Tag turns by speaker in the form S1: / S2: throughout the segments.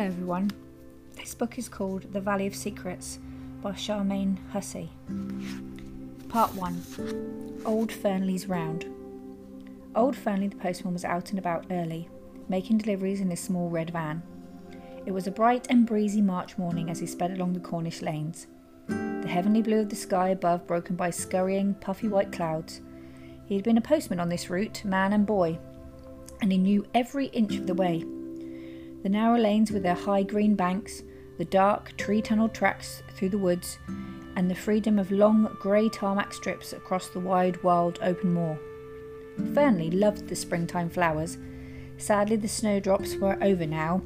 S1: Hello, everyone. This book is called The Valley of Secrets by Charmian Hussey. Part 1 Old Fernley's Round. Old Fernley the postman was out and about early, making deliveries in his small red van. It was a bright and breezy March morning as he sped along the Cornish lanes. The heavenly blue of the sky above broken by scurrying, puffy white clouds. He had been a postman on this route, man and boy, and he knew every inch of the way. The narrow lanes with their high green banks, the dark tree tunnelled tracks through the woods, and the freedom of long grey tarmac strips across the wide, wild, open moor. Fernley loved the springtime flowers. Sadly, the snowdrops were over now,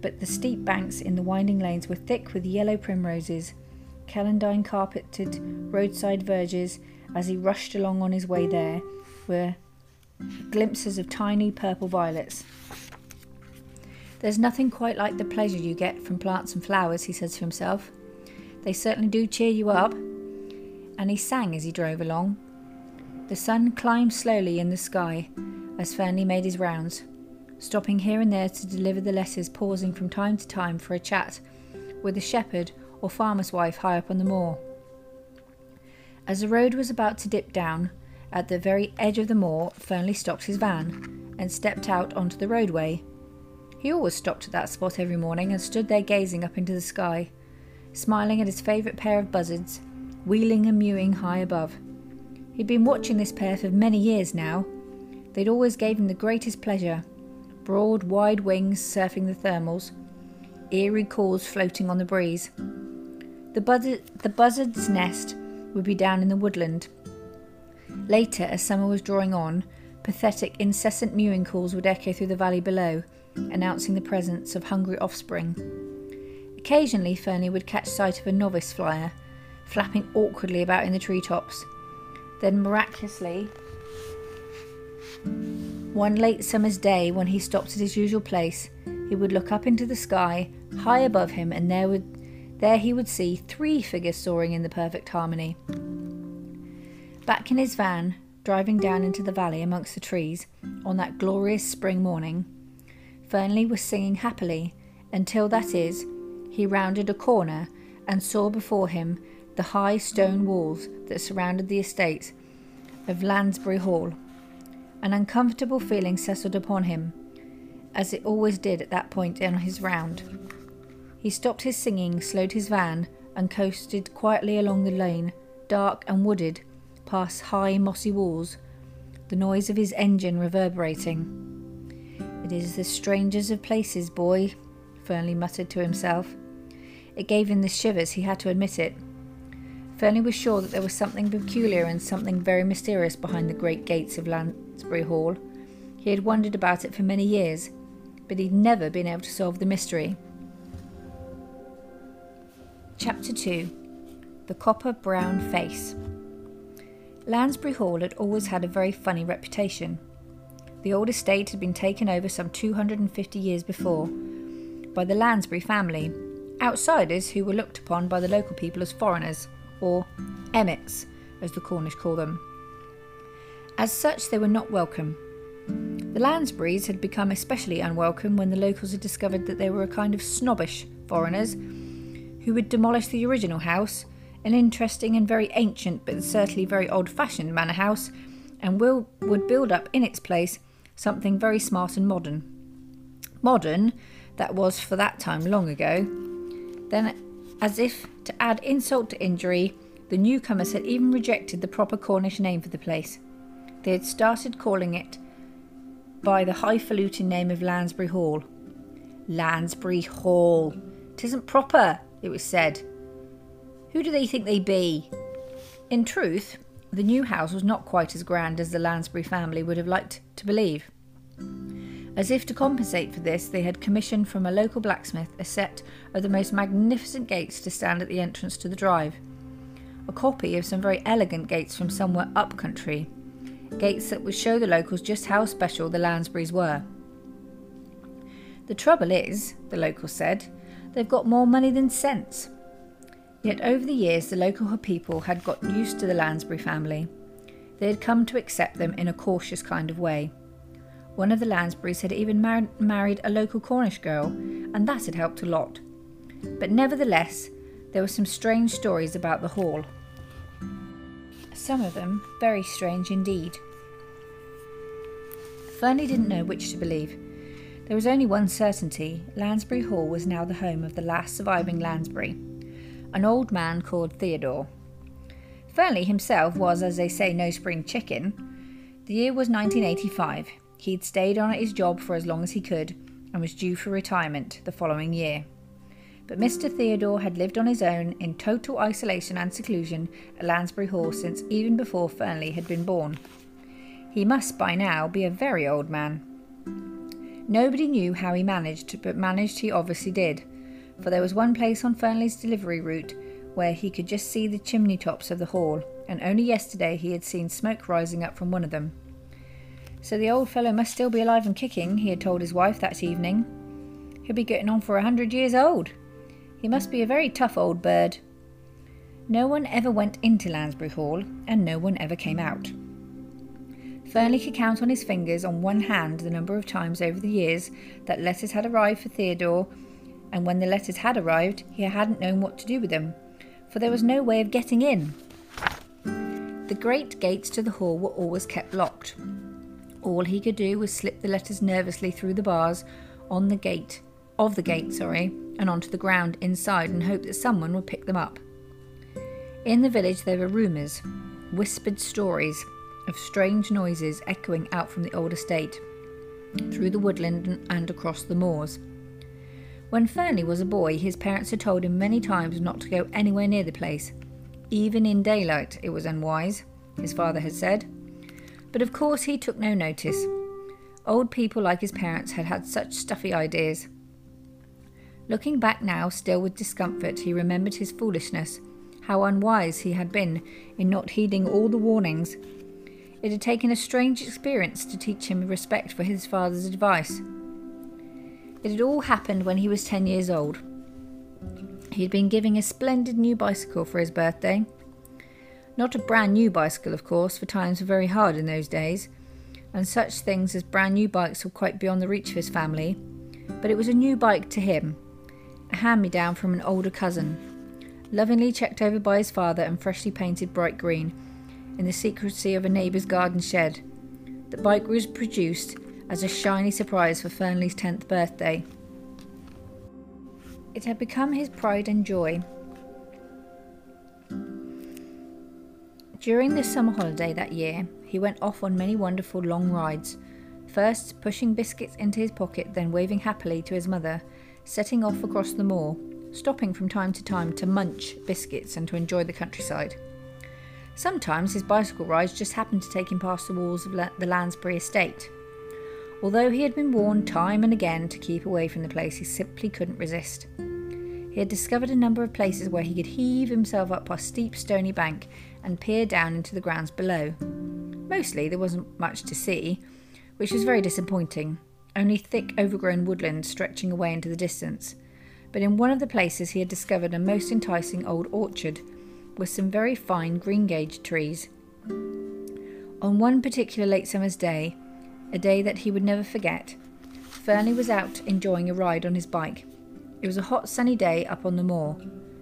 S1: but the steep banks in the winding lanes were thick with yellow primroses, celandine carpeted roadside verges. As he rushed along on his way there were glimpses of tiny purple violets. There's nothing quite like the pleasure you get from plants and flowers, he said to himself. They certainly do cheer you up. And he sang as he drove along. The sun climbed slowly in the sky as Fernley made his rounds, stopping here and there to deliver the letters, pausing from time to time for a chat with a shepherd or farmer's wife high up on the moor. As the road was about to dip down, at the very edge of the moor, Fernley stopped his van and stepped out onto the roadway he always stopped at that spot every morning and stood there gazing up into the sky, smiling at his favourite pair of buzzards, wheeling and mewing high above. He'd been watching this pair for many years now. They'd always gave him the greatest pleasure broad, wide wings surfing the thermals, eerie calls floating on the breeze. The, buzzard, the buzzard's nest would be down in the woodland. Later, as summer was drawing on, pathetic, incessant mewing calls would echo through the valley below, announcing the presence of hungry offspring. Occasionally, Fernley would catch sight of a novice flyer, flapping awkwardly about in the treetops. Then, miraculously, one late summer's day, when he stopped at his usual place, he would look up into the sky, high above him, and there would there he would see three figures soaring in the perfect harmony. Back in his van, driving down into the valley amongst the trees on that glorious spring morning, Fernley was singing happily until, that is, he rounded a corner and saw before him the high stone walls that surrounded the estate of Lansbury Hall. An uncomfortable feeling settled upon him, as it always did at that point in his round. He stopped his singing, slowed his van, and coasted quietly along the lane, dark and wooded, past high mossy walls, the noise of his engine reverberating. It is the strangest of places, boy, Fernley muttered to himself. It gave him the shivers, he had to admit it. Fernley was sure that there was something peculiar and something very mysterious behind the great gates of Lansbury Hall. He had wondered about it for many years, but he'd never been able to solve the mystery. Chapter 2 The Copper Brown Face Lansbury Hall had always had a very funny reputation. The old estate had been taken over some 250 years before by the Lansbury family, outsiders who were looked upon by the local people as foreigners, or emmets, as the Cornish call them. As such, they were not welcome. The Lansburys had become especially unwelcome when the locals had discovered that they were a kind of snobbish foreigners who would demolish the original house, an interesting and very ancient but certainly very old fashioned manor house, and will, would build up in its place something very smart and modern. Modern, that was for that time long ago. Then, as if to add insult to injury, the newcomers had even rejected the proper Cornish name for the place. They had started calling it by the highfalutin name of Lansbury Hall. Lansbury Hall. Tisn't proper, it was said. Who do they think they be? In truth, the new house was not quite as grand as the Lansbury family would have liked to believe. As if to compensate for this, they had commissioned from a local blacksmith a set of the most magnificent gates to stand at the entrance to the drive. A copy of some very elegant gates from somewhere up country. Gates that would show the locals just how special the Lansburys were. The trouble is, the locals said, they've got more money than sense. Yet over the years, the local people had got used to the Lansbury family. They had come to accept them in a cautious kind of way. One of the Lansburys had even mar- married a local Cornish girl, and that had helped a lot. But nevertheless, there were some strange stories about the hall. Some of them very strange indeed. Fernley didn't know which to believe. There was only one certainty Lansbury Hall was now the home of the last surviving Lansbury, an old man called Theodore. Fernley himself was, as they say, no spring chicken. The year was 1985. He'd stayed on at his job for as long as he could and was due for retirement the following year. But Mr. Theodore had lived on his own in total isolation and seclusion at Lansbury Hall since even before Fernley had been born. He must by now be a very old man. Nobody knew how he managed, but managed he obviously did, for there was one place on Fernley's delivery route where he could just see the chimney tops of the hall, and only yesterday he had seen smoke rising up from one of them. So the old fellow must still be alive and kicking, he had told his wife that evening. He'll be getting on for a hundred years old. He must be a very tough old bird. No one ever went into Lansbury Hall, and no one ever came out. Fernley could count on his fingers on one hand the number of times over the years that letters had arrived for Theodore, and when the letters had arrived, he hadn't known what to do with them, for there was no way of getting in. The great gates to the hall were always kept locked. All he could do was slip the letters nervously through the bars on the gate, of the gate, sorry, and onto the ground inside and hope that someone would pick them up. In the village there were rumours, whispered stories of strange noises echoing out from the old estate, through the woodland and across the moors. When Fernley was a boy, his parents had told him many times not to go anywhere near the place. Even in daylight, it was unwise, his father had said. But of course, he took no notice. Old people like his parents had had such stuffy ideas. Looking back now, still with discomfort, he remembered his foolishness, how unwise he had been in not heeding all the warnings it had taken a strange experience to teach him respect for his father's advice. It had all happened when he was 10 years old. He had been giving a splendid new bicycle for his birthday. Not a brand new bicycle, of course, for times were very hard in those days, and such things as brand new bikes were quite beyond the reach of his family. But it was a new bike to him, a hand me down from an older cousin, lovingly checked over by his father and freshly painted bright green in the secrecy of a neighbour's garden shed. The bike was produced as a shiny surprise for Fernley's 10th birthday. It had become his pride and joy. During the summer holiday that year, he went off on many wonderful long rides, first pushing biscuits into his pocket, then waving happily to his mother, setting off across the moor, stopping from time to time to munch biscuits and to enjoy the countryside. Sometimes his bicycle rides just happened to take him past the walls of the Lansbury estate. Although he had been warned time and again to keep away from the place, he simply couldn't resist. He had discovered a number of places where he could heave himself up a steep stony bank and peer down into the grounds below. Mostly there wasn't much to see, which was very disappointing, only thick overgrown woodland stretching away into the distance. But in one of the places he had discovered a most enticing old orchard with some very fine greengage trees. On one particular late summer's day, a day that he would never forget, Fernley was out enjoying a ride on his bike. It was a hot sunny day up on the moor.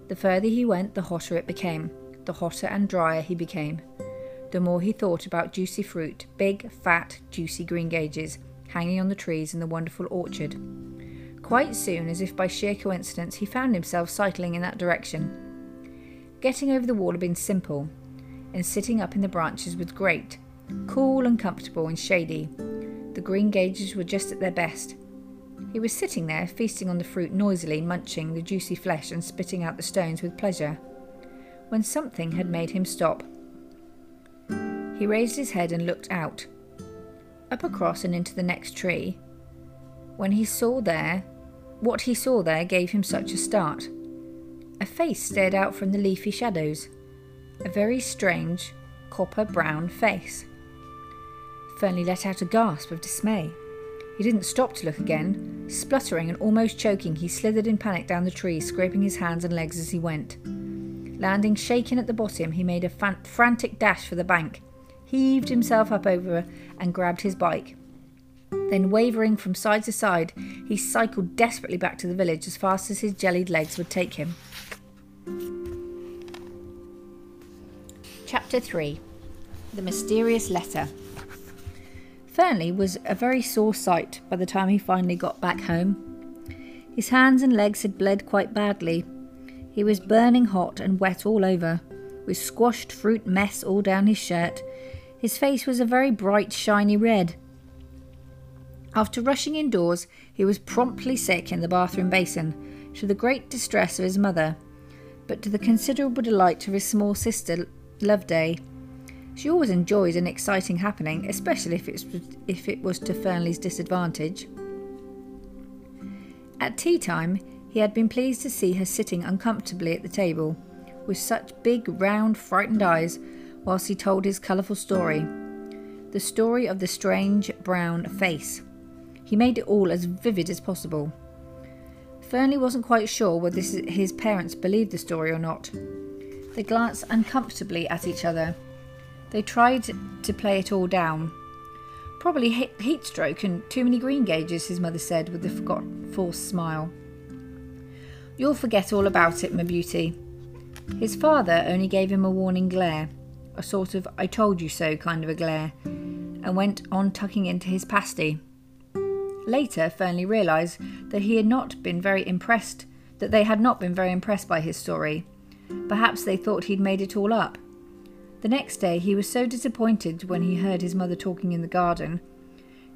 S1: The further he went, the hotter it became, the hotter and drier he became. The more he thought about juicy fruit, big, fat, juicy greengages, hanging on the trees in the wonderful orchard. Quite soon, as if by sheer coincidence, he found himself cycling in that direction. Getting over the wall had been simple, and sitting up in the branches was great, cool and comfortable and shady. The greengages were just at their best. He was sitting there, feasting on the fruit noisily, munching the juicy flesh and spitting out the stones with pleasure, when something had made him stop. He raised his head and looked out, up across and into the next tree. When he saw there, what he saw there gave him such a start. A face stared out from the leafy shadows. A very strange, copper brown face. Fernley let out a gasp of dismay. He didn't stop to look again. Spluttering and almost choking, he slithered in panic down the tree, scraping his hands and legs as he went. Landing shaken at the bottom, he made a fan- frantic dash for the bank, heaved himself up over and grabbed his bike. Then, wavering from side to side, he cycled desperately back to the village as fast as his jellied legs would take him. Chapter 3 The Mysterious Letter Fernley was a very sore sight by the time he finally got back home. His hands and legs had bled quite badly. He was burning hot and wet all over, with squashed fruit mess all down his shirt. His face was a very bright, shiny red. After rushing indoors, he was promptly sick in the bathroom basin, to the great distress of his mother, but to the considerable delight of his small sister, Loveday. She always enjoyed an exciting happening, especially if it was, if it was to Fernley's disadvantage. At tea time, he had been pleased to see her sitting uncomfortably at the table, with such big, round, frightened eyes, whilst he told his colourful story the story of the strange brown face. He made it all as vivid as possible. Fernley wasn't quite sure whether his parents believed the story or not. They glanced uncomfortably at each other. They tried to play it all down, Probably heat stroke and too many greengages, his mother said with a forgot forced smile. You'll forget all about it, my beauty. His father only gave him a warning glare, a sort of I told you so kind of a glare, and went on tucking into his pasty. Later, Fernley realised that he had not been very impressed, that they had not been very impressed by his story. Perhaps they thought he'd made it all up. The next day he was so disappointed when he heard his mother talking in the garden.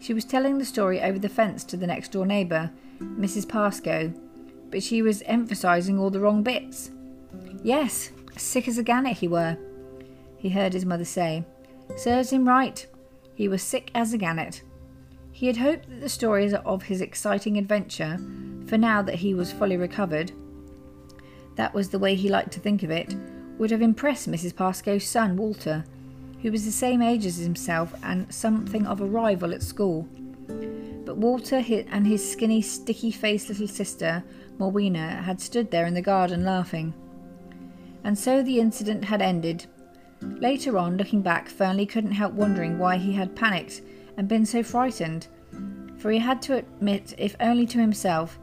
S1: She was telling the story over the fence to the next door neighbour, Mrs. Pascoe, but she was emphasising all the wrong bits. Yes, sick as a gannet he were, he heard his mother say. Serves him right. He was sick as a gannet. He had hoped that the stories of his exciting adventure, for now that he was fully recovered, that was the way he liked to think of it, would have impressed Mrs. Pascoe's son, Walter, who was the same age as himself and something of a rival at school. But Walter and his skinny, sticky faced little sister, Morwenna, had stood there in the garden laughing. And so the incident had ended. Later on, looking back, Fernley couldn't help wondering why he had panicked and been so frightened, for he had to admit, if only to himself,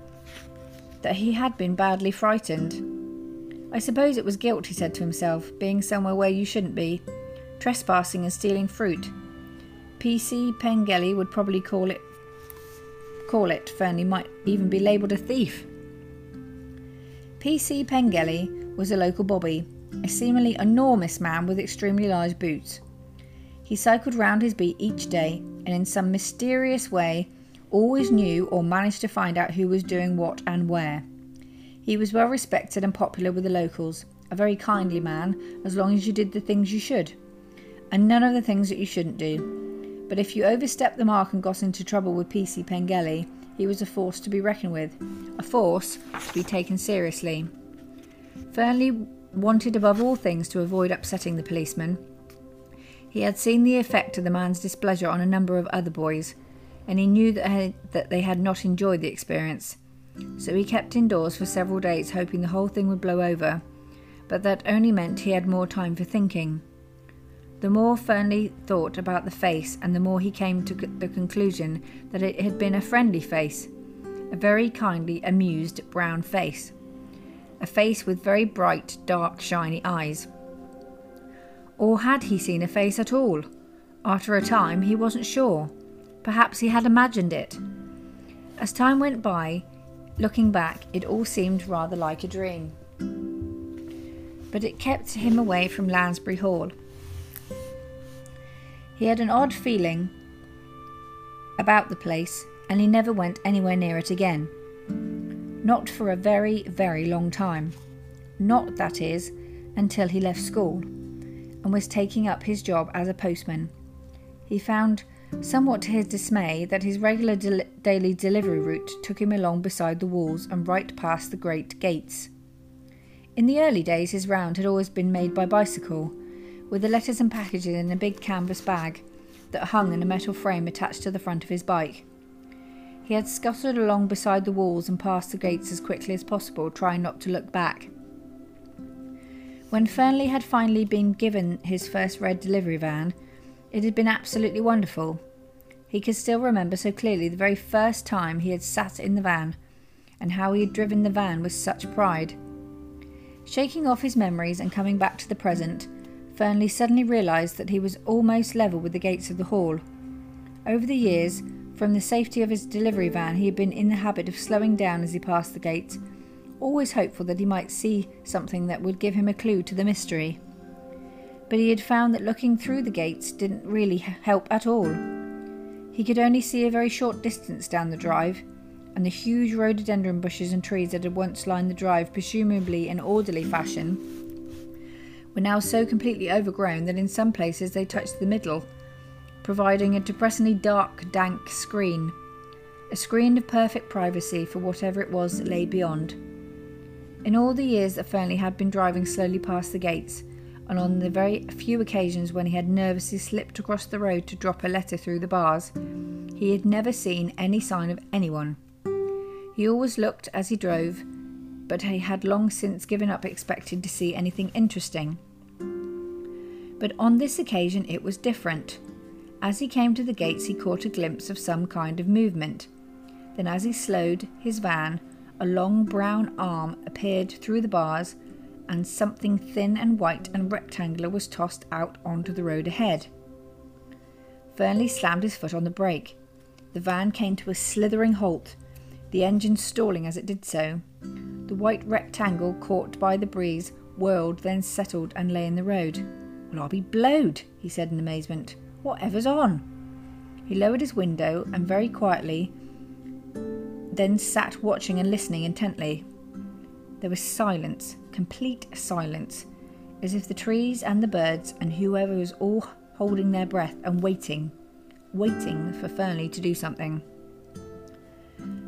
S1: that he had been badly frightened. I suppose it was guilt, he said to himself, being somewhere where you shouldn't be, trespassing and stealing fruit. P.C. Pengelly would probably call it call it. Fernley might even be labelled a thief. P.C. Pengelly was a local bobby, a seemingly enormous man with extremely large boots. He cycled round his beat each day, and in some mysterious way always knew or managed to find out who was doing what and where. He was well respected and popular with the locals, a very kindly man, as long as you did the things you should, and none of the things that you shouldn't do. But if you overstepped the mark and got into trouble with PC Pengelly, he was a force to be reckoned with, a force to be taken seriously. Fernley wanted above all things to avoid upsetting the policeman. He had seen the effect of the man's displeasure on a number of other boys, and he knew that, that they had not enjoyed the experience. So he kept indoors for several days, hoping the whole thing would blow over, but that only meant he had more time for thinking. The more Fernley thought about the face, and the more he came to the conclusion that it had been a friendly face, a very kindly, amused brown face, a face with very bright, dark, shiny eyes. Or had he seen a face at all? After a time, he wasn't sure. Perhaps he had imagined it. As time went by, Looking back, it all seemed rather like a dream. But it kept him away from Lansbury Hall. He had an odd feeling about the place, and he never went anywhere near it again. Not for a very, very long time. Not, that is, until he left school and was taking up his job as a postman. He found Somewhat to his dismay, that his regular del- daily delivery route took him along beside the walls and right past the great gates. In the early days, his round had always been made by bicycle, with the letters and packages in a big canvas bag that hung in a metal frame attached to the front of his bike. He had scuttled along beside the walls and past the gates as quickly as possible, trying not to look back. When Fernley had finally been given his first red delivery van, it had been absolutely wonderful. He could still remember so clearly the very first time he had sat in the van, and how he had driven the van with such pride. Shaking off his memories and coming back to the present, Fernley suddenly realised that he was almost level with the gates of the hall. Over the years, from the safety of his delivery van, he had been in the habit of slowing down as he passed the gates, always hopeful that he might see something that would give him a clue to the mystery. But he had found that looking through the gates didn't really help at all. He could only see a very short distance down the drive, and the huge rhododendron bushes and trees that had once lined the drive, presumably in orderly fashion, were now so completely overgrown that in some places they touched the middle, providing a depressingly dark, dank screen. A screen of perfect privacy for whatever it was that lay beyond. In all the years that Fernley had been driving slowly past the gates, and on the very few occasions when he had nervously slipped across the road to drop a letter through the bars, he had never seen any sign of anyone. He always looked as he drove, but he had long since given up expecting to see anything interesting. But on this occasion it was different. As he came to the gates, he caught a glimpse of some kind of movement. Then, as he slowed his van, a long brown arm appeared through the bars, and something thin and white and rectangular was tossed out onto the road ahead. Fernley slammed his foot on the brake. The van came to a slithering halt, the engine stalling as it did so. The white rectangle, caught by the breeze, whirled, then settled and lay in the road. Well, I'll be blowed, he said in amazement. Whatever's on? He lowered his window and very quietly then sat watching and listening intently. There was silence, complete silence, as if the trees and the birds and whoever was all holding their breath and waiting, waiting for Fernley to do something.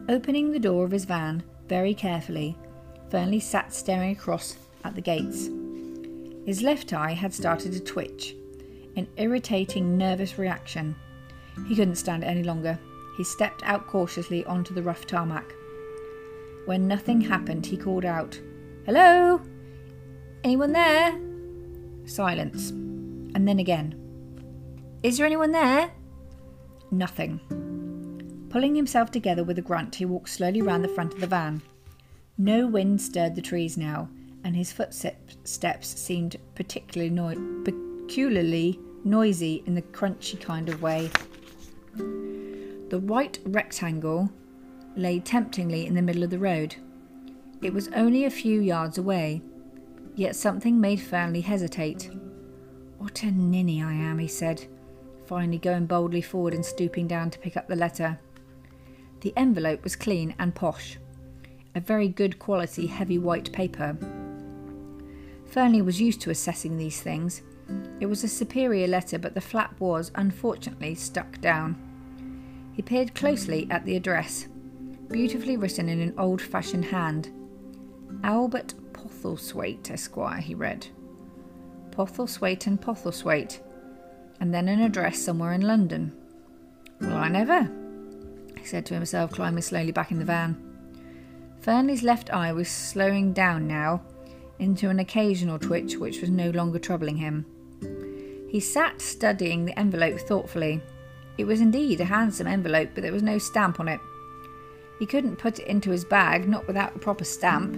S1: Opening the door of his van very carefully, Fernley sat staring across at the gates. His left eye had started to twitch, an irritating, nervous reaction. He couldn't stand it any longer. He stepped out cautiously onto the rough tarmac. When nothing happened, he called out, Hello? Anyone there? Silence. And then again, Is there anyone there? Nothing. Pulling himself together with a grunt, he walked slowly round the front of the van. No wind stirred the trees now, and his footsteps seemed particularly no- peculiarly noisy in the crunchy kind of way. The white rectangle lay temptingly in the middle of the road. It was only a few yards away, yet something made Fernley hesitate. What a ninny I am, he said, finally going boldly forward and stooping down to pick up the letter. The envelope was clean and posh, a very good quality heavy white paper. Fernley was used to assessing these things. It was a superior letter, but the flap was, unfortunately, stuck down. He peered closely at the address, beautifully written in an old fashioned hand. Albert Postlethwaite, Esquire, he read. Postlethwaite and Postlethwaite, and then an address somewhere in London. Well, I never, he said to himself, climbing slowly back in the van. Fernley's left eye was slowing down now into an occasional twitch which was no longer troubling him. He sat studying the envelope thoughtfully. It was indeed a handsome envelope, but there was no stamp on it. He couldn't put it into his bag, not without a proper stamp.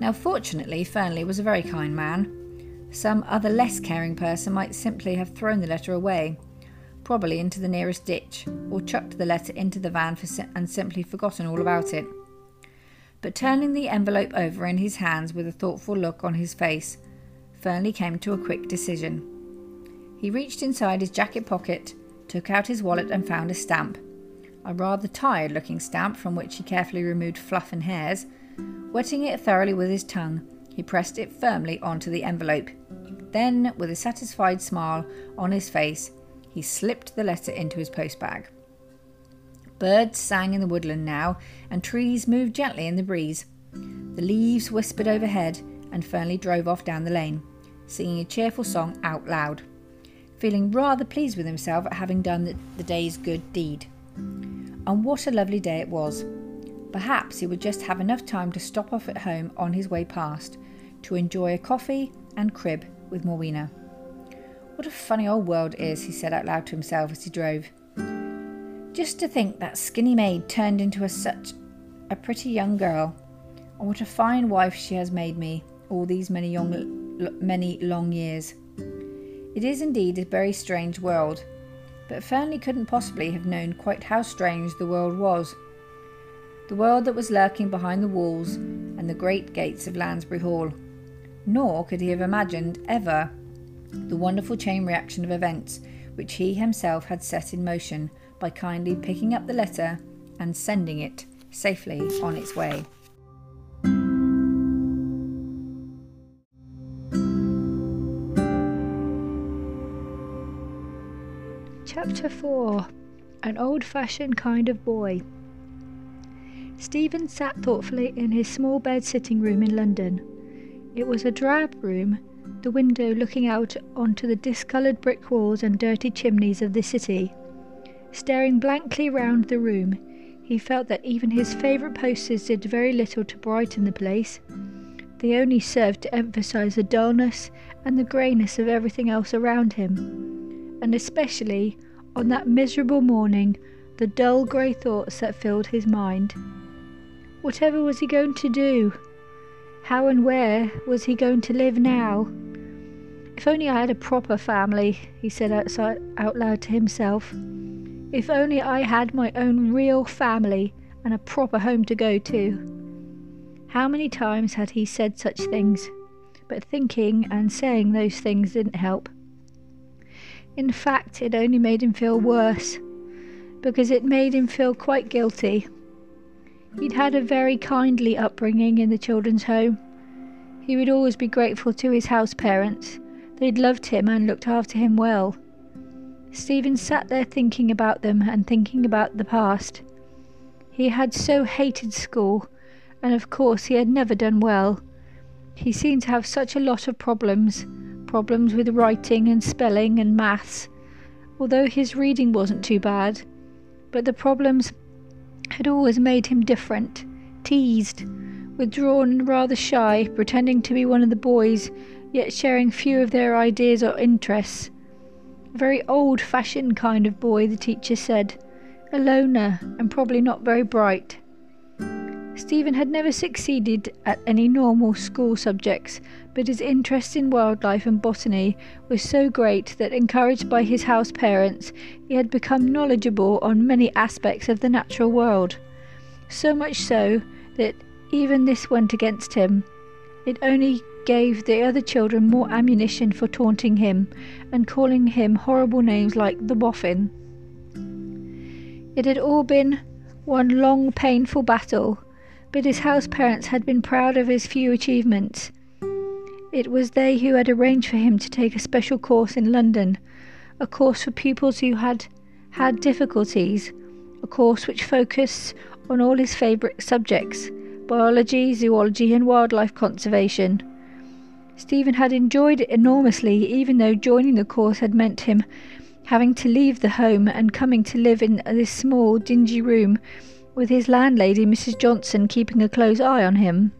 S1: Now, fortunately, Fernley was a very kind man. Some other less caring person might simply have thrown the letter away, probably into the nearest ditch, or chucked the letter into the van si- and simply forgotten all about it. But turning the envelope over in his hands with a thoughtful look on his face, Fernley came to a quick decision. He reached inside his jacket pocket, took out his wallet, and found a stamp. A rather tired looking stamp from which he carefully removed fluff and hairs. Wetting it thoroughly with his tongue, he pressed it firmly onto the envelope. Then, with a satisfied smile on his face, he slipped the letter into his postbag. Birds sang in the woodland now, and trees moved gently in the breeze. The leaves whispered overhead, and Fernley drove off down the lane, singing a cheerful song out loud, feeling rather pleased with himself at having done the day's good deed. And what a lovely day it was! Perhaps he would just have enough time to stop off at home on his way past to enjoy a coffee and crib with Morwenna. What a funny old world it is, he said out loud to himself as he drove. Just to think that skinny maid turned into a, such a pretty young girl. And what a fine wife she has made me all these many young, many long years. It is indeed a very strange world, but Fernley couldn't possibly have known quite how strange the world was. The world that was lurking behind the walls and the great gates of Lansbury Hall. Nor could he have imagined ever the wonderful chain reaction of events which he himself had set in motion by kindly picking up the letter and sending it safely on its way.
S2: Chapter 4 An Old Fashioned Kind of Boy. Stephen sat thoughtfully in his small bed sitting room in London. It was a drab room the window looking out onto the discoloured brick walls and dirty chimneys of the city. Staring blankly round the room, he felt that even his favourite posters did very little to brighten the place. They only served to emphasise the dullness and the greyness of everything else around him, and especially on that miserable morning the dull grey thoughts that filled his mind. Whatever was he going to do? How and where was he going to live now? If only I had a proper family, he said outside, out loud to himself. If only I had my own real family and a proper home to go to. How many times had he said such things? But thinking and saying those things didn't help. In fact, it only made him feel worse, because it made him feel quite guilty. He'd had a very kindly upbringing in the children's home. He would always be grateful to his house parents They'd loved him and looked after him well. Stephen sat there thinking about them and thinking about the past. He had so hated school, and of course he had never done well. He seemed to have such a lot of problems problems with writing and spelling and maths, although his reading wasn't too bad. But the problems had always made him different, teased, withdrawn rather shy, pretending to be one of the boys yet sharing few of their ideas or interests. A very old fashioned kind of boy, the teacher said, a loner and probably not very bright. Stephen had never succeeded at any normal school subjects, but his interest in wildlife and botany was so great that, encouraged by his house parents, he had become knowledgeable on many aspects of the natural world. So much so that even this went against him. It only gave the other children more ammunition for taunting him and calling him horrible names like the boffin. It had all been one long, painful battle, but his house parents had been proud of his few achievements. It was they who had arranged for him to take a special course in London, a course for pupils who had had difficulties, a course which focused on all his favourite subjects biology, zoology, and wildlife conservation. Stephen had enjoyed it enormously, even though joining the course had meant him having to leave the home and coming to live in this small, dingy room with his landlady, Mrs. Johnson, keeping a close eye on him.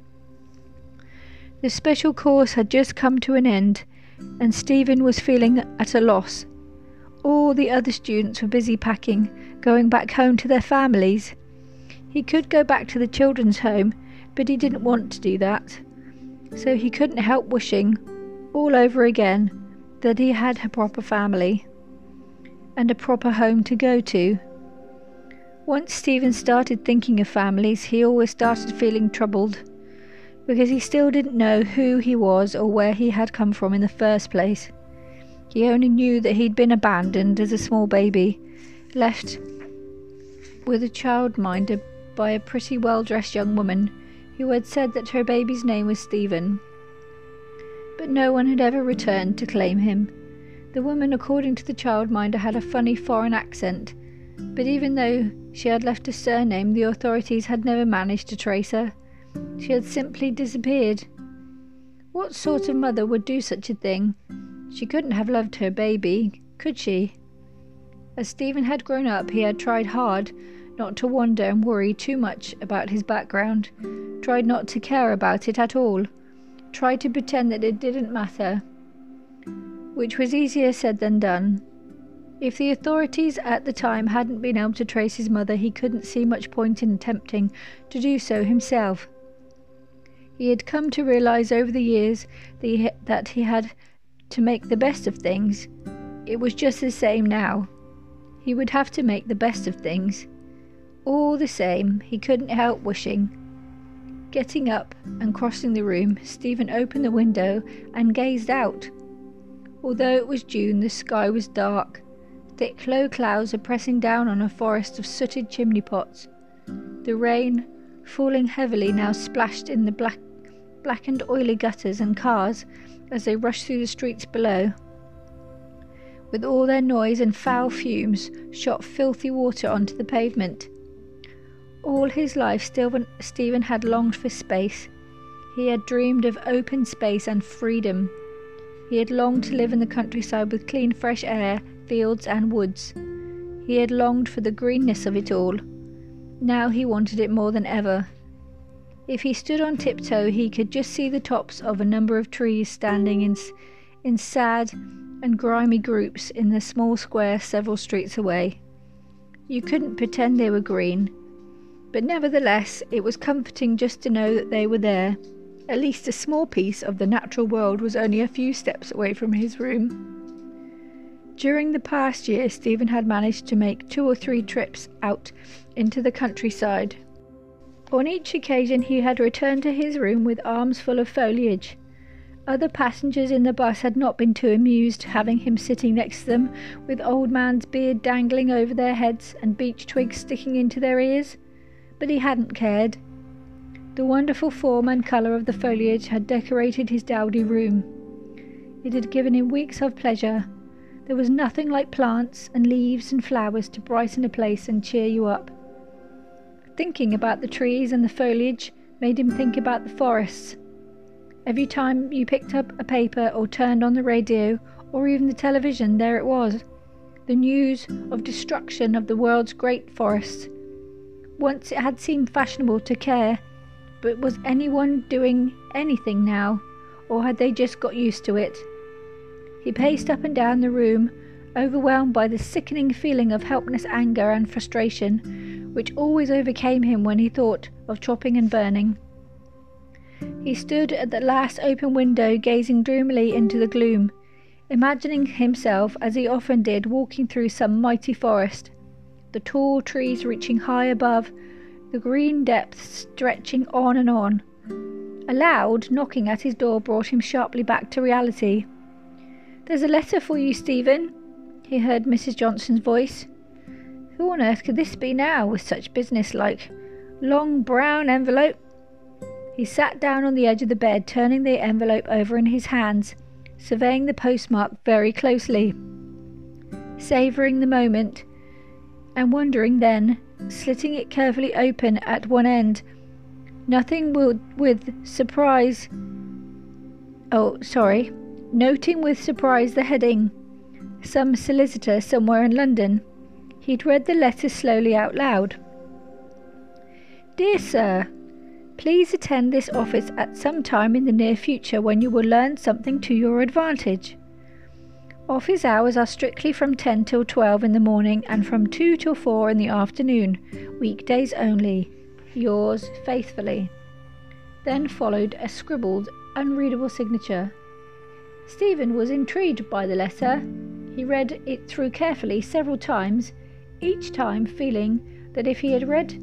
S2: The special course had just come to an end, and Stephen was feeling at a loss. All the other students were busy packing, going back home to their families. He could go back to the children's home, but he didn't want to do that so he couldn't help wishing, all over again, that he had a proper family and a proper home to go to. Once Stephen started thinking of families, he always started feeling troubled because he still didn't know who he was or where he had come from in the first place. He only knew that he'd been abandoned as a small baby, left with a childminder by a pretty well dressed young woman who had said that her baby's name was Stephen. But no one had ever returned to claim him. The woman, according to the childminder, had a funny foreign accent, but even though she had left a surname, the authorities had never managed to trace her. She had simply disappeared. What sort of mother would do such a thing? She couldn't have loved her baby, could she? As Stephen had grown up, he had tried hard not to wonder and worry too much about his background, tried not to care about it at all, tried to pretend that it didn't matter. which was easier said than done. If the authorities at the time hadn't been able to trace his mother, he couldn't see much point in attempting to do so himself. He had come to realize over the years that he had to make the best of things. It was just the same now. He would have to make the best of things. All the same, he couldn't help wishing. Getting up and crossing the room, Stephen opened the window and gazed out. Although it was June, the sky was dark. Thick low clouds are pressing down on a forest of sooted chimney pots. The rain, falling heavily, now splashed in the black blackened oily gutters and cars as they rushed through the streets below. With all their noise and foul fumes, shot filthy water onto the pavement. All his life, Stephen had longed for space. He had dreamed of open space and freedom. He had longed to live in the countryside with clean, fresh air, fields, and woods. He had longed for the greenness of it all. Now he wanted it more than ever. If he stood on tiptoe, he could just see the tops of a number of trees standing in, in sad and grimy groups in the small square several streets away. You couldn't pretend they were green, but nevertheless, it was comforting just to know that they were there. At least a small piece of the natural world was only a few steps away from his room. During the past year, Stephen had managed to make two or three trips out into the countryside on each occasion, he had returned to his room with arms full of foliage. Other passengers in the bus had not been too amused having him sitting next to them, with old man's beard dangling over their heads and beech twigs sticking into their ears, but he hadn't cared. The wonderful form and colour of the foliage had decorated his dowdy room. It had given him weeks of pleasure. There was nothing like plants and leaves and flowers to brighten a place and cheer you up. Thinking about the trees and the foliage made him think about the forests. Every time you picked up a paper or turned on the radio or even the television, there it was the news of destruction of the world's great forests. Once it had seemed fashionable to care, but was anyone doing anything now, or had they just got used to it? He paced up and down the room, overwhelmed by the sickening feeling of helpless anger and frustration which always overcame him when he thought of chopping and burning. He stood at the last open window, gazing dreamily into the gloom, imagining himself, as he often did, walking through some mighty forest, the tall trees reaching high above, the green depths stretching on and on. A loud knocking at his door brought him sharply back to reality. There's a letter for you, Stephen, he heard Mrs. Johnson's voice. Who on earth could this be now, with such business like long brown envelope? He sat down on the edge of the bed, turning the envelope over in his hands, surveying the postmark very closely, savouring the moment, and wondering then, slitting it carefully open at one end. Nothing would, with surprise. Oh, sorry. Noting with surprise the heading, Some solicitor somewhere in London. He'd read the letter slowly out loud. Dear Sir, Please attend this office at some time in the near future when you will learn something to your advantage. Office hours are strictly from 10 till 12 in the morning and from 2 till 4 in the afternoon, weekdays only. Yours faithfully. Then followed a scribbled, unreadable signature. Stephen was intrigued by the letter. He read it through carefully several times each time feeling that if he had read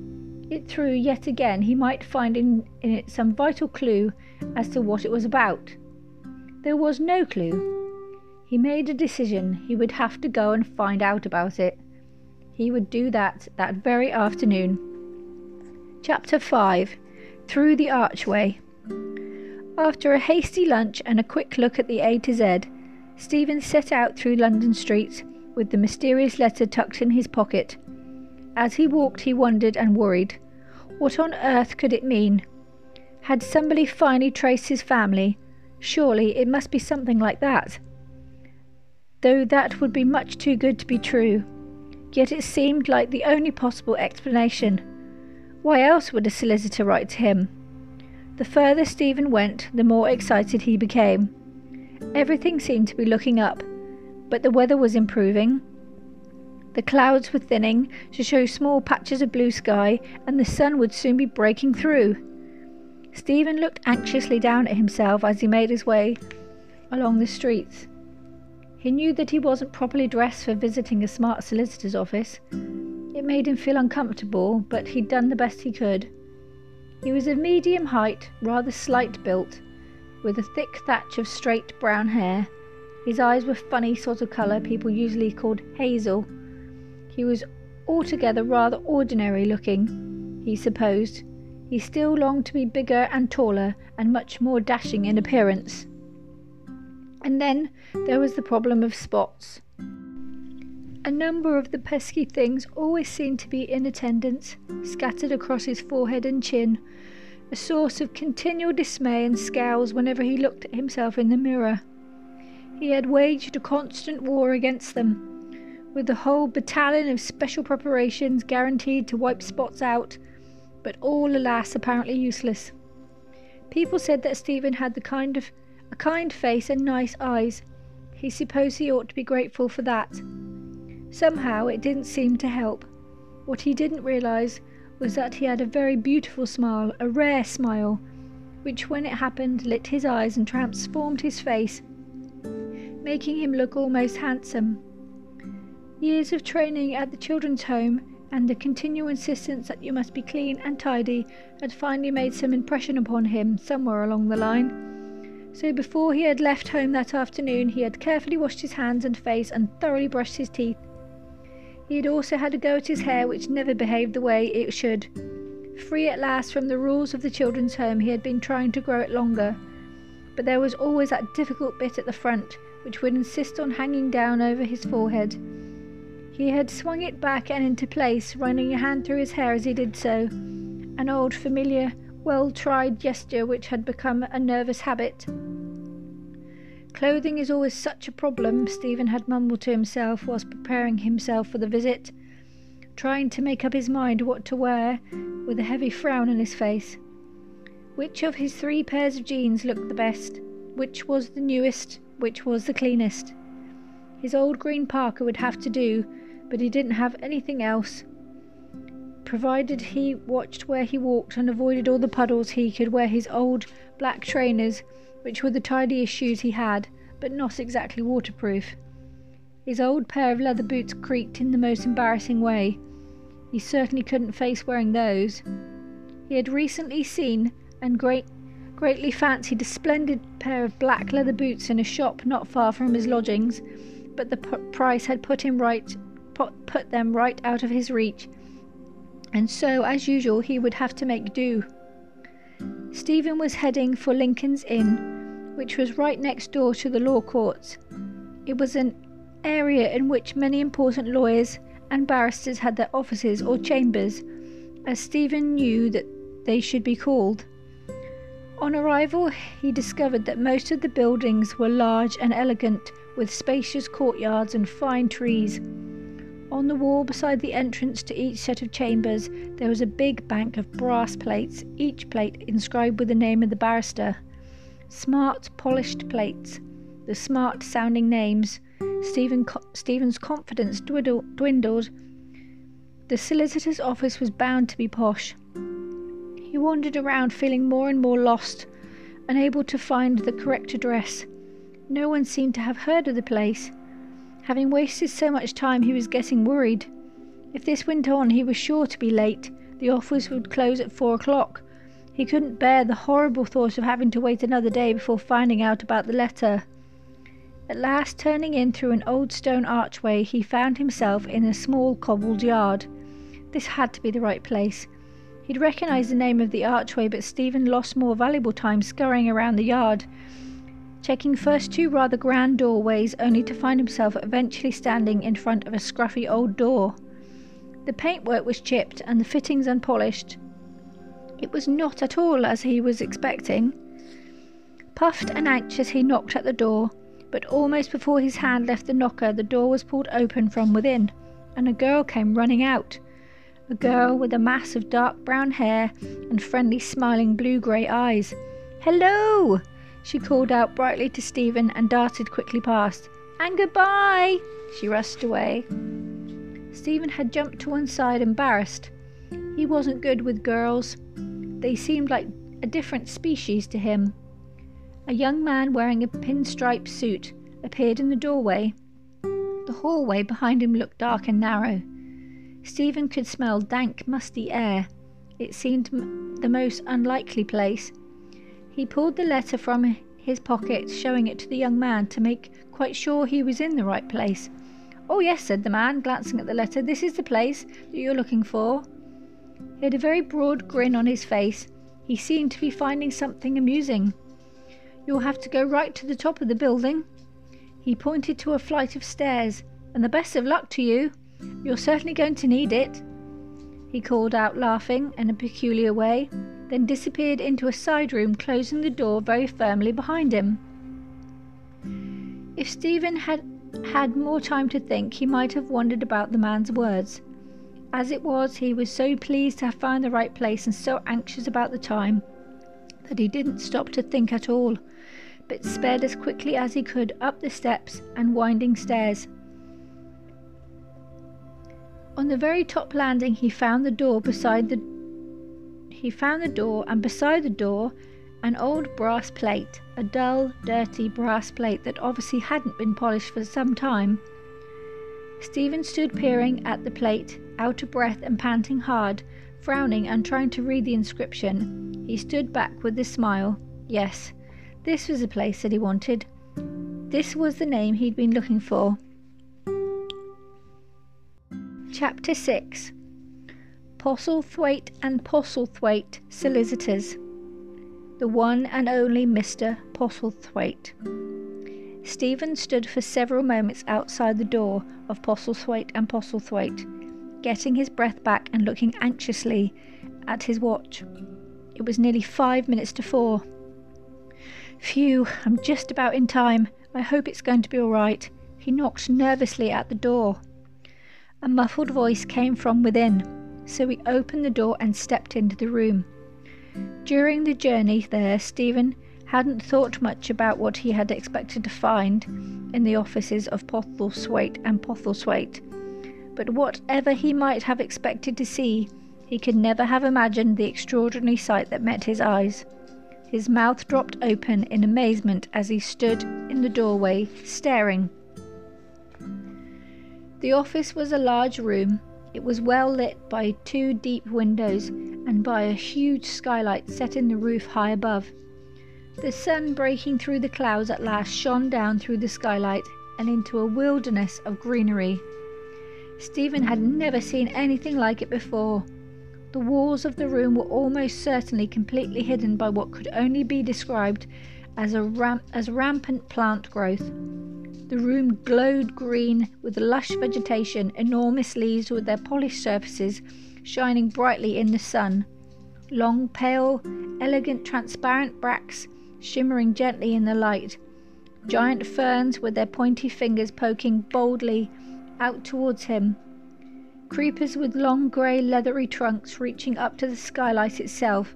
S2: it through yet again, he might find in, in it some vital clue as to what it was about. There was no clue. He made a decision he would have to go and find out about it. He would do that that very afternoon. Chapter 5 Through the Archway. After a hasty lunch and a quick look at the A to Z, Stephen set out through London streets with the mysterious letter tucked in his pocket. As he walked, he wondered and worried. What on earth could it mean? Had somebody finally traced his family? Surely it must be something like that. Though that would be much too good to be true. Yet it seemed like the only possible explanation. Why else would a solicitor write to him? The further Stephen went, the more excited he became. Everything seemed to be looking up, but the weather was improving. The clouds were thinning to show small patches of blue sky, and the sun would soon be breaking through. Stephen looked anxiously down at himself as he made his way along the streets. He knew that he wasn't properly dressed for visiting a smart solicitor's office. It made him feel uncomfortable, but he'd done the best he could. He was of medium height, rather slight mm. built, with a thick thatch of straight brown hair. His eyes were funny sort of colour people mm. usually called hazel. He was altogether rather ordinary looking, he supposed, he still longed to be bigger and taller and much more dashing in appearance. And then there was the problem of spots. A number of the pesky things always seemed to be in attendance, scattered across his forehead and chin, a source of continual dismay and scowls whenever he looked at himself in the mirror. He had waged a constant war against them, with a whole battalion of special preparations guaranteed to wipe spots out but all, alas, apparently useless. People said that Stephen had the kind of a kind face and nice eyes. He supposed he ought to be grateful for that. Somehow it didn't seem to help. What he didn't realise was that he had a very beautiful smile, a rare smile, which when it happened lit his eyes and transformed his face, making him look almost handsome. Years of training at the children's home and the continual insistence that you must be clean and tidy had finally made some impression upon him somewhere along the line. So before he had left home that afternoon, he had carefully washed his hands and face and thoroughly brushed his teeth. He had also had a go at his hair, which never behaved the way it should. Free at last from the rules of the children's home, he had been trying to grow it longer. But there was always that difficult bit at the front, which would insist on hanging down over his forehead. He had swung it back and into place, running a hand through his hair as he did so, an old, familiar, well tried gesture which had become a nervous habit. Clothing is always such a problem, Stephen had mumbled to himself whilst preparing himself for the visit, trying to make up his mind what to wear, with a heavy frown on his face. Which of his three pairs of jeans looked the best? Which was the newest? Which was the cleanest? His old green parka would have to do, but he didn't have anything else. Provided he watched where he walked and avoided all the puddles, he could wear his old black trainers, which were the tidiest shoes he had, but not exactly waterproof. His old pair of leather boots creaked in the most embarrassing way. He certainly couldn't face wearing those. He had recently seen and great, greatly fancied a splendid pair of black leather boots in a shop not far from his lodgings, but the p- price had put him right put, put them right out of his reach, and so, as usual, he would have to make do. Stephen was heading for Lincoln's Inn, which was right next door to the law courts. It was an area in which many important lawyers and barristers had their offices or chambers, as Stephen knew that they should be called. On arrival, he discovered that most of the buildings were large and elegant, with spacious courtyards and fine trees. On the wall beside the entrance to each set of chambers, there was a big bank of brass plates, each plate inscribed with the name of the barrister. Smart, polished plates, the smart sounding names. Stephen, Stephen's confidence dwindled. The solicitor's office was bound to be posh. He wandered around feeling more and more lost, unable to find the correct address. No one seemed to have heard of the place. Having wasted so much time, he was getting worried. If this went on, he was sure to be late. The office would close at four o'clock. He couldn't bear the horrible thought of having to wait another day before finding out about the letter. At last, turning in through an old stone archway, he found himself in a small cobbled yard. This had to be the right place. He'd recognised the name of the archway, but Stephen lost more valuable time scurrying around the yard checking first two rather grand doorways, only to find himself eventually standing in front of a scruffy old door. The paintwork was chipped and the fittings unpolished. It was not at all as he was expecting. Puffed and anxious, he knocked at the door, but almost before his hand left the knocker, the door was pulled open from within, and a girl came running out. A girl with a mass of dark brown hair and friendly, smiling blue grey eyes. Hello! she called out brightly to Stephen and darted quickly past. And goodbye! She rushed away. Stephen had jumped to one side, embarrassed. He wasn't good with girls. They seemed like a different species to him. A young man wearing a pinstripe suit appeared in the doorway. The hallway behind him looked dark and narrow. Stephen could smell dank, musty air. It seemed m- the most unlikely place. He pulled the letter from his pocket, showing it to the young man to make quite sure he was in the right place. Oh, yes, said the man, glancing at the letter. This is the place that you're looking for. He had a very broad grin on his face. He seemed to be finding something amusing. You'll have to go right to the top of the building. He pointed to a flight of stairs. And the best of luck to you. You're certainly going to need it. He called out, laughing in a peculiar way, then disappeared into a side room, closing the door very firmly behind him. If Stephen had had more time to think, he might have wondered about the man's words. As it was, he was so pleased to have found the right place and so anxious about the time that he didn't stop to think at all, but sped as quickly as he could up the steps and winding stairs. On the very top landing, he found the door beside the he found the door, and beside the door, an old brass plate, a dull, dirty brass plate that obviously hadn't been polished for some time. Stephen stood peering at the plate, out of breath and panting hard, frowning and trying to read the inscription. He stood back with a smile. Yes, this was the place that he wanted. This was the name he'd been looking for. Chapter 6 Postlethwaite and Postlethwaite Solicitors The one and only Mr. Postlethwaite. Stephen stood for several moments outside the door of Postlethwaite and Postlethwaite, getting his breath back and looking anxiously at his watch. It was nearly five minutes to four. Phew, I'm just about in time. I hope it's going to be all right. He knocked nervously at the door. A muffled voice came from within, so he opened the door and stepped into the room. During the journey there, Stephen hadn't thought much about what he had expected to find in the offices of Postlethwaite and Postlethwaite, but whatever he might have expected to see, he could never have imagined the extraordinary sight that met his eyes. His mouth dropped open in amazement as he stood in the doorway, staring. The office was a large room. It was well lit by two deep windows and by a huge skylight set in the roof high above. The sun breaking through the clouds at last shone down through the skylight and into a wilderness of greenery. Stephen had never seen anything like it before. The walls of the room were almost certainly completely hidden by what could only be described as a ram- as rampant plant growth. The room glowed green with lush vegetation, enormous leaves with their polished surfaces shining brightly in the sun, long, pale, elegant, transparent bracts shimmering gently in the light, giant ferns with their pointy fingers poking boldly out towards him, creepers with long grey leathery trunks reaching up to the skylight itself,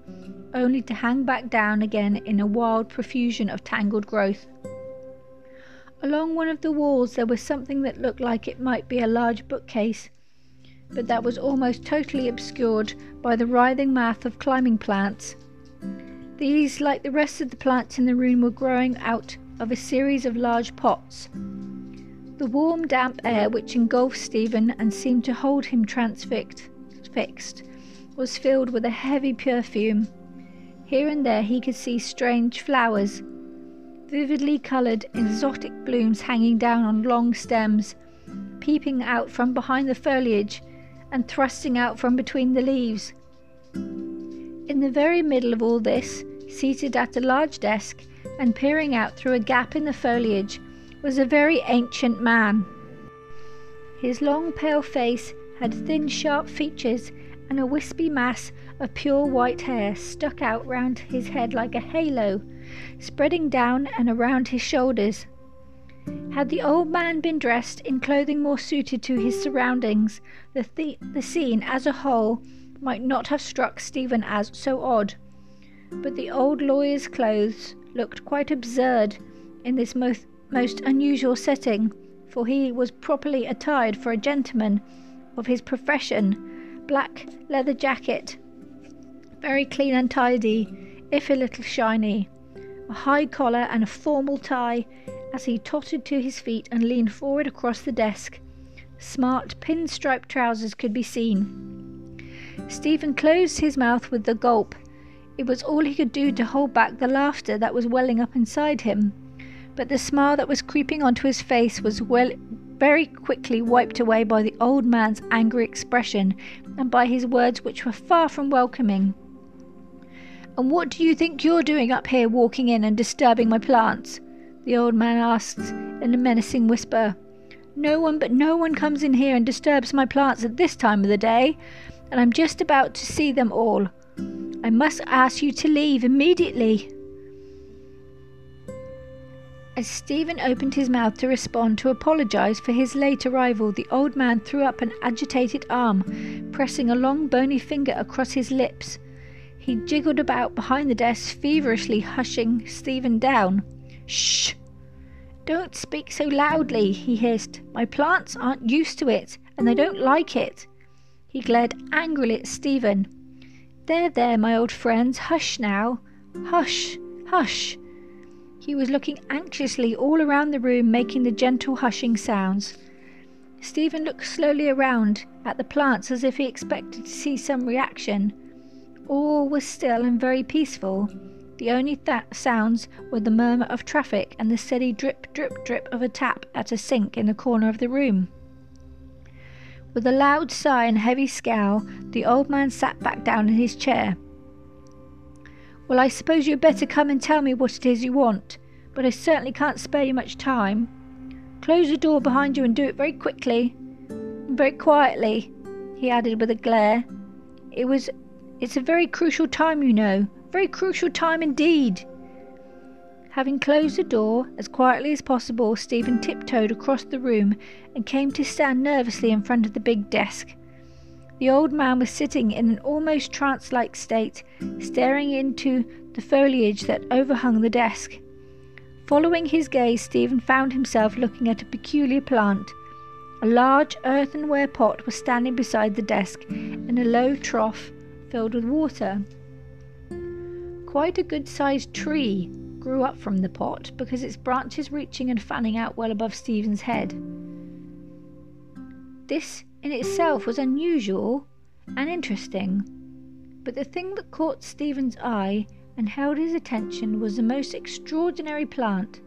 S2: only to hang back down again in a wild profusion of tangled growth. Along one of the walls there was something that looked like it might be a large bookcase, but that was almost totally obscured by the writhing mass of climbing plants. These, like the rest of the plants in the room, were growing out of a series of large pots. The warm, damp air which engulfed Stephen and seemed to hold him transfixed was filled with a heavy perfume. Here and there he could see strange flowers, vividly coloured, exotic blooms hanging down on long stems, peeping out from behind the foliage and thrusting out from between the leaves. In the very middle of all this, seated at a large desk and peering out through a gap in the foliage, was a very ancient man. His long pale face had thin sharp features and a wispy mass of pure white hair stuck out round his head like a halo, spreading down and around his shoulders. Had the old man been dressed in clothing more suited to his surroundings, the, th- the scene as a whole might not have struck Stephen as so odd. But the old lawyer's clothes, looked quite absurd in this most, most unusual setting, for he was properly attired for a gentleman of his profession black leather jacket, very clean and tidy, if a little shiny, a high collar and a formal tie as he tottered to his feet and leaned forward across the desk. Smart pinstripe trousers could be seen. Stephen closed his mouth with a gulp. It was all he could do to hold back the laughter that was welling up inside him. But the smile that was creeping onto his face was well, very quickly wiped away by the old man's angry expression and by his words, which were far from welcoming. And what do you think you're doing up here, walking in and disturbing my plants? the old man asked in a menacing whisper. No one but no one comes in here and disturbs my plants at this time of the day, and I'm just about to see them all. I must ask you to leave immediately. As Stephen opened his mouth to respond to apologize for his late arrival, the old man threw up an agitated arm, pressing a long bony finger across his lips. He jiggled about behind the desk, feverishly hushing Stephen down. Shh! Don't speak so loudly, he hissed. My plants aren't used to it, and they don't like it. He glared angrily at Stephen. There, there, my old friends, hush now. Hush, hush. He was looking anxiously all around the room, making the gentle hushing sounds. Stephen looked slowly around at the plants as if he expected to see some reaction. All was still and very peaceful. The only th- sounds were the murmur of traffic and the steady drip, drip, drip of a tap at a sink in the corner of the room. With a loud sigh and heavy scowl, the old man sat back down in his chair. Well, I suppose you'd better come and tell me what it is you want, but I certainly can't spare you much time. Close the door behind you and do it very quickly and very quietly, he added with a glare. It was it's a very crucial time, you know, very crucial time indeed. Having closed the door as quietly as possible, Stephen tiptoed across the room and came to stand nervously in front of the big desk. The old man was sitting in an almost trance like state, staring into the foliage that overhung the desk. Following his gaze, Stephen found himself looking at a peculiar plant. A large earthenware pot was standing beside the desk, in a low trough filled with water. Quite a good sized tree grew up from the pot because its branches reaching and fanning out well above Stephen's head. This in itself was unusual and interesting, but the thing that caught Stephen's eye and held his attention was the most extraordinary plant.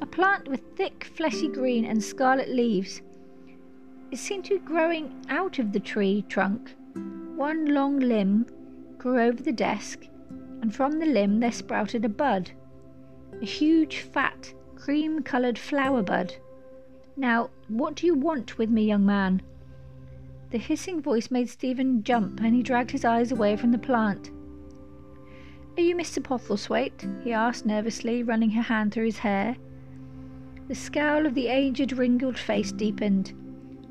S2: A plant with thick, fleshy green and scarlet leaves. It seemed to be growing out of the tree trunk. One long limb grew over the desk, and from the limb there sprouted a bud. A huge, fat, cream coloured flower bud. Now, what do you want with me, young man? The hissing voice made Stephen jump, and he dragged his eyes away from the plant. Are you Mr. Postlethwaite? he asked nervously, running her hand through his hair. The scowl of the aged, wrinkled face deepened.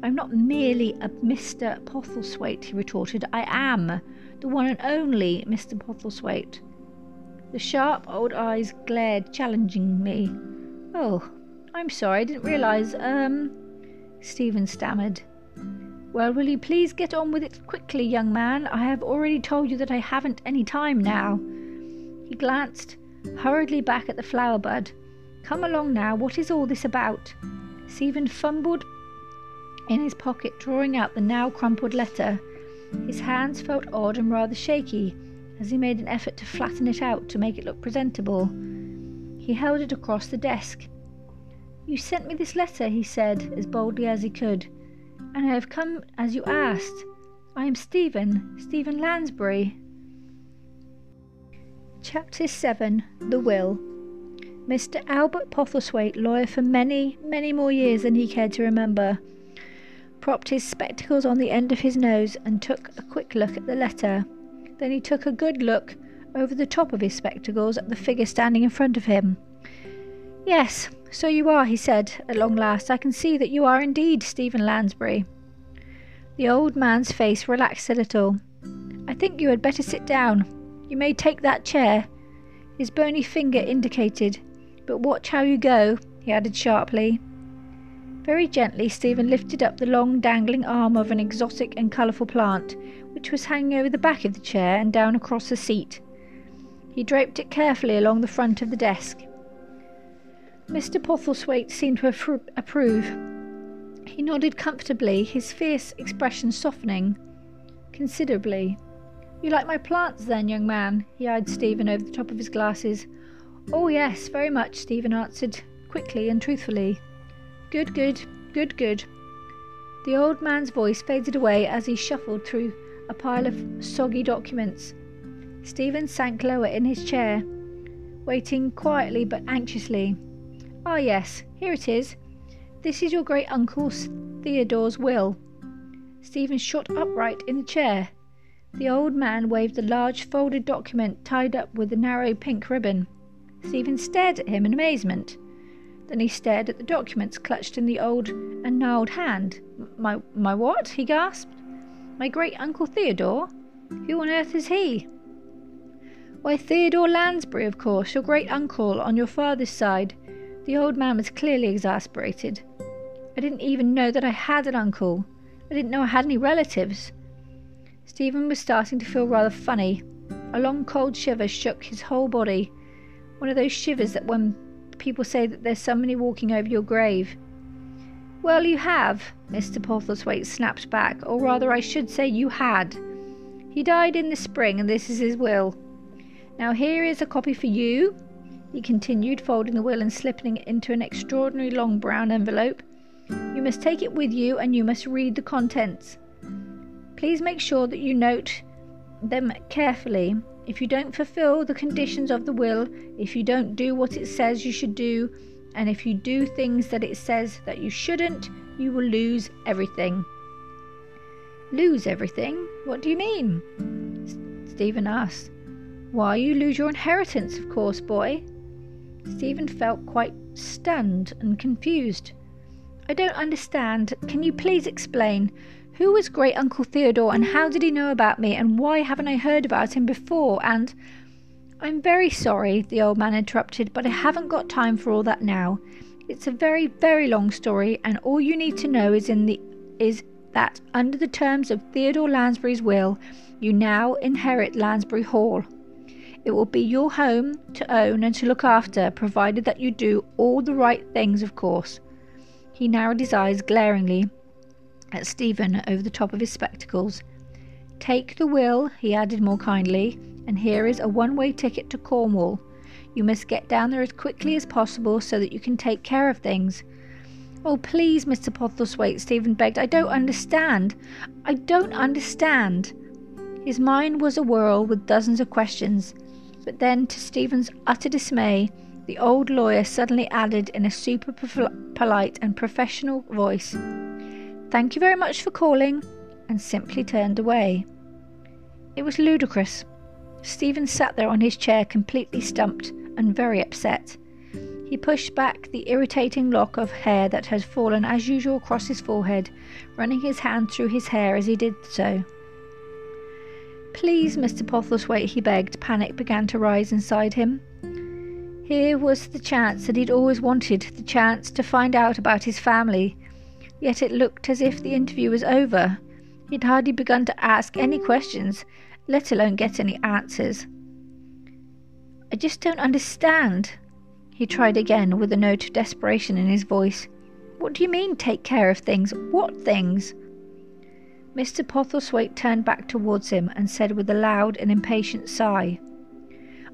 S2: I'm not merely a Mr. Postlethwaite, he retorted. I am the one and only Mr. Postlethwaite. The sharp old eyes glared challengingly. Oh, I'm sorry, I didn't realise, um. Stephen stammered. Well, will you please get on with it quickly, young man? I have already told you that I haven't any time now. He glanced hurriedly back at the flower bud. Come along now, what is all this about? Stephen fumbled in his pocket, drawing out the now crumpled letter. His hands felt odd and rather shaky as he made an effort to flatten it out to make it look presentable. He held it across the desk. You sent me this letter, he said, as boldly as he could, and I have come as you asked. I am Stephen, Stephen Lansbury. Chapter 7 The Will Mr. Albert Postlethwaite, lawyer for many, many more years than he cared to remember, propped his spectacles on the end of his nose and took a quick look at the letter. Then he took a good look over the top of his spectacles at the figure standing in front of him. Yes, so you are, he said, at long last. I can see that you are indeed Stephen Lansbury. The old man's face relaxed a little. I think you had better sit down. You may take that chair. His bony finger indicated, But watch how you go, he added sharply. Very gently, Stephen lifted up the long dangling arm of an exotic and colourful plant, which was hanging over the back of the chair and down across the seat. He draped it carefully along the front of the desk. Mr. Postlethwaite seemed to approve. He nodded comfortably, his fierce expression softening considerably. You like my plants, then, young man? he eyed Stephen over the top of his glasses. Oh, yes, very much, Stephen answered, quickly and truthfully. Good, good, good, good. The old man's voice faded away as he shuffled through a pile of soggy documents. Stephen sank lower in his chair, waiting quietly but anxiously. Ah, yes, here it is. This is your great uncle Theodore's will. Stephen shot upright in the chair. The old man waved a large folded document tied up with a narrow pink ribbon. Stephen stared at him in amazement. Then he stared at the documents clutched in the old and gnarled hand. My, my what? he gasped. My great uncle Theodore? Who on earth is he? Why, Theodore Lansbury, of course, your great uncle on your father's side. The old man was clearly exasperated. I didn't even know that I had an uncle. I didn't know I had any relatives. Stephen was starting to feel rather funny. A long cold shiver shook his whole body. One of those shivers that when people say that there's somebody walking over your grave. Well, you have, Mr. Postlethwaite snapped back, or rather, I should say you had. He died in the spring, and this is his will. Now, here is a copy for you, he continued, folding the will and slipping it into an extraordinary long brown envelope. You must take it with you, and you must read the contents. Please make sure that you note them carefully if you don't fulfill the conditions of the will, if you don't do what it says you should do, and if you do things that it says that you shouldn't, you will lose everything. Lose everything? What do you mean? Stephen asked. Why, you lose your inheritance, of course, boy. Stephen felt quite stunned and confused. I don't understand. Can you please explain? Who was great uncle Theodore and how did he know about me and why haven't I heard about him before? And I'm very sorry, the old man interrupted, but I haven't got time for all that now. It's a very, very long story, and all you need to know is in the is that under the terms of Theodore Lansbury's will, you now inherit Lansbury Hall. It will be your home to own and to look after, provided that you do all the right things, of course. He narrowed his eyes glaringly at Stephen over the top of his spectacles. Take the will, he added more kindly, and here is a one way ticket to Cornwall. You must get down there as quickly as possible so that you can take care of things. Oh, please, Mr. Postlethwaite, Stephen begged. I don't understand. I don't understand. His mind was a whirl with dozens of questions. But then, to Stephen's utter dismay, the old lawyer suddenly added in a super polite and professional voice, Thank you very much for calling, and simply turned away. It was ludicrous. Stephen sat there on his chair completely stumped and very upset. He pushed back the irritating lock of hair that had fallen as usual across his forehead, running his hand through his hair as he did so. Please, Mr. Postlethwaite, he begged. Panic began to rise inside him. Here was the chance that he'd always wanted the chance to find out about his family, Yet it looked as if the interview was over. He'd hardly begun to ask any questions, let alone get any answers. I just don't understand. He tried again with a note of desperation in his voice. What do you mean, take care of things? What things? Mr. Postlethwaite turned back towards him and said with a loud and impatient sigh,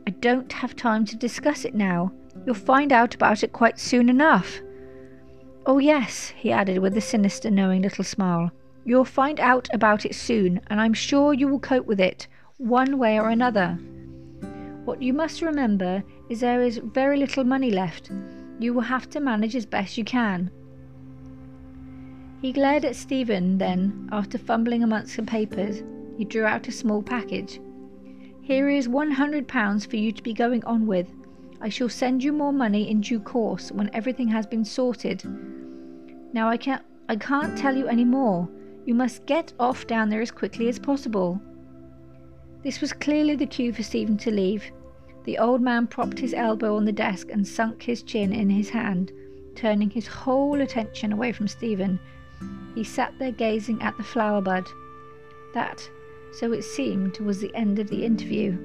S2: I don't have time to discuss it now. You'll find out about it quite soon enough. Oh, yes, he added with a sinister, knowing little smile. You'll find out about it soon, and I'm sure you will cope with it, one way or another. What you must remember is there is very little money left. You will have to manage as best you can. He glared at Stephen, then, after fumbling amongst some papers, he drew out a small package. Here is one hundred pounds for you to be going on with. I shall send you more money in due course when everything has been sorted. Now I can't I can't tell you any more. You must get off down there as quickly as possible. This was clearly the cue for Stephen to leave. The old man propped his elbow on the desk and sunk his chin in his hand, turning his whole attention away from Stephen. He sat there gazing at the flower bud. That, so it seemed, was the end of the interview.